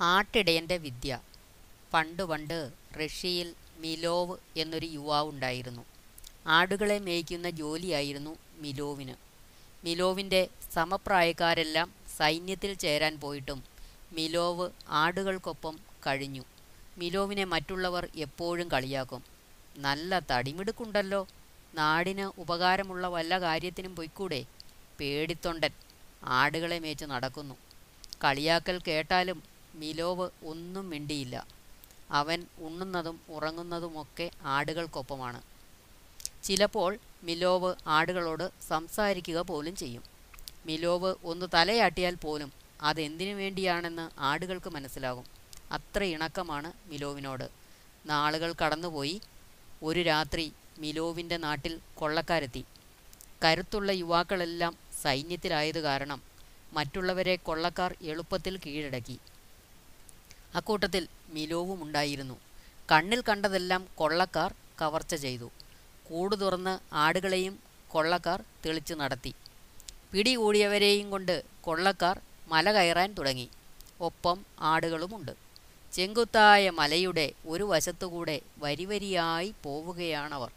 ആട്ടിടയന്റെ വിദ്യ. പണ്ട് പണ്ട് റഷ്യയിൽ മിലോവ് എന്നൊരു യുവാവ് ഉണ്ടായിരുന്നു. ആടുകളെ മേയ്ക്കുന്ന ജോലിയായിരുന്നു മിലോവിന്. മിലോവിന്റെ സമപ്രായക്കാരെല്ലാം സൈന്യത്തിൽ ചേരാൻ പോയിട്ടും മിലോവ് ആടുകൾക്കൊപ്പം കഴിഞ്ഞു. മിലോവിനെ മറ്റുള്ളവർ എപ്പോഴും കളിയാക്കും. നല്ല തടിമിടുക്കുണ്ടല്ലോ. നാടിന് ഉപകാരമുള്ള വല്ല കാര്യത്തിനും പൊയ്ക്കൂടെ. പേടിത്തൊണ്ടൻ ആടുകളെ മേച്ച് നടക്കുന്നു. കളിയാക്കൽ കേട്ടാലും മിലോവ് ഒന്നും മിണ്ടിയില്ല. അവൻ ഉണ്ണുന്നതും ഉറങ്ങുന്നതുമൊക്കെ ആടുകൾക്കൊപ്പമാണ്. ചിലപ്പോൾ മിലോവ് ആടുകളോട് സംസാരിക്കുക പോലും ചെയ്യും. മിലോവ് ഒന്ന് തലയാട്ടിയാൽ പോലും അതെന്തിനു വേണ്ടിയാണെന്ന് ആടുകൾക്ക് മനസ്സിലാകും. അത്ര ഇണക്കമാണ് മിലോവിനോട്. നാളുകൾ കടന്നുപോയി. ഒരു രാത്രി മിലോവിന്റെ നാട്ടിൽ കൊള്ളക്കാരെത്തി. കരുത്തുള്ള യുവാക്കളെല്ലാം സൈന്യത്തിലായത് കാരണം മറ്റുള്ളവരെ കൊള്ളക്കാർ എളുപ്പത്തിൽ കീഴടക്കി. അക്കൂട്ടത്തിൽ മിലോവും ഉണ്ടായിരുന്നു കണ്ണിൽ കണ്ടതെല്ലാം കൊള്ളക്കാർ കവർച്ച ചെയ്തു. കൂട് തുറന്ന് ആടുകളെയും കൊള്ളക്കാർ തെളിച്ചു നടത്തി. പിടി പിടികൂടിയവരെയും കൊണ്ട് കൊള്ളക്കാർ മല കയറാൻ തുടങ്ങി. ഒപ്പം ആടുകളുമുണ്ട്. ചെങ്കുത്തായ മലയുടെ ഒരു വശത്തുകൂടെ വരിവരിയായി പോവുകയാണവർ.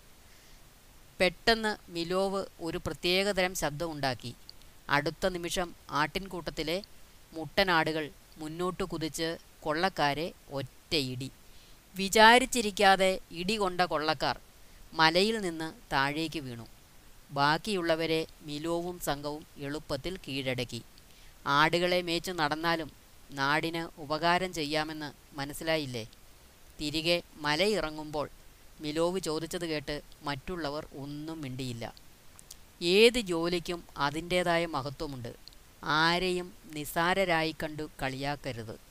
പെട്ടെന്ന് മിലോവ് ഒരു പ്രത്യേകതരം ശബ്ദമുണ്ടാക്കി. അടുത്ത നിമിഷം ആട്ടിൻകൂട്ടത്തിലെ മുട്ടനാടുകൾ മുന്നോട്ട് കുതിച്ച് കൊള്ളക്കാരെ ഒറ്റയിടി വിചാരിച്ചിരിക്കാതെ ഇടി കൊണ്ട കൊള്ളക്കാർ മലയിൽ നിന്ന് താഴേക്ക് വീണു. ബാക്കിയുള്ളവരെ മിലോവും സംഘവും എളുപ്പത്തിൽ കീഴടക്കി. ആടുകളെ മേച്ച് നടന്നാലും നാടിന് ഉപകാരം ചെയ്യാമെന്ന് മനസ്സിലായില്ലേ? തിരികെ മലയിറങ്ങുമ്പോൾ മിലോവ് ചോദിച്ചത് കേട്ട് മറ്റുള്ളവർ ഒന്നും മിണ്ടിയില്ല. ഏത് ജോലിക്കും അതിന്റേതായ മഹത്വമുണ്ട്. ആരെയും നിസാരരായി കണ്ടു കളിയാക്കരുത്.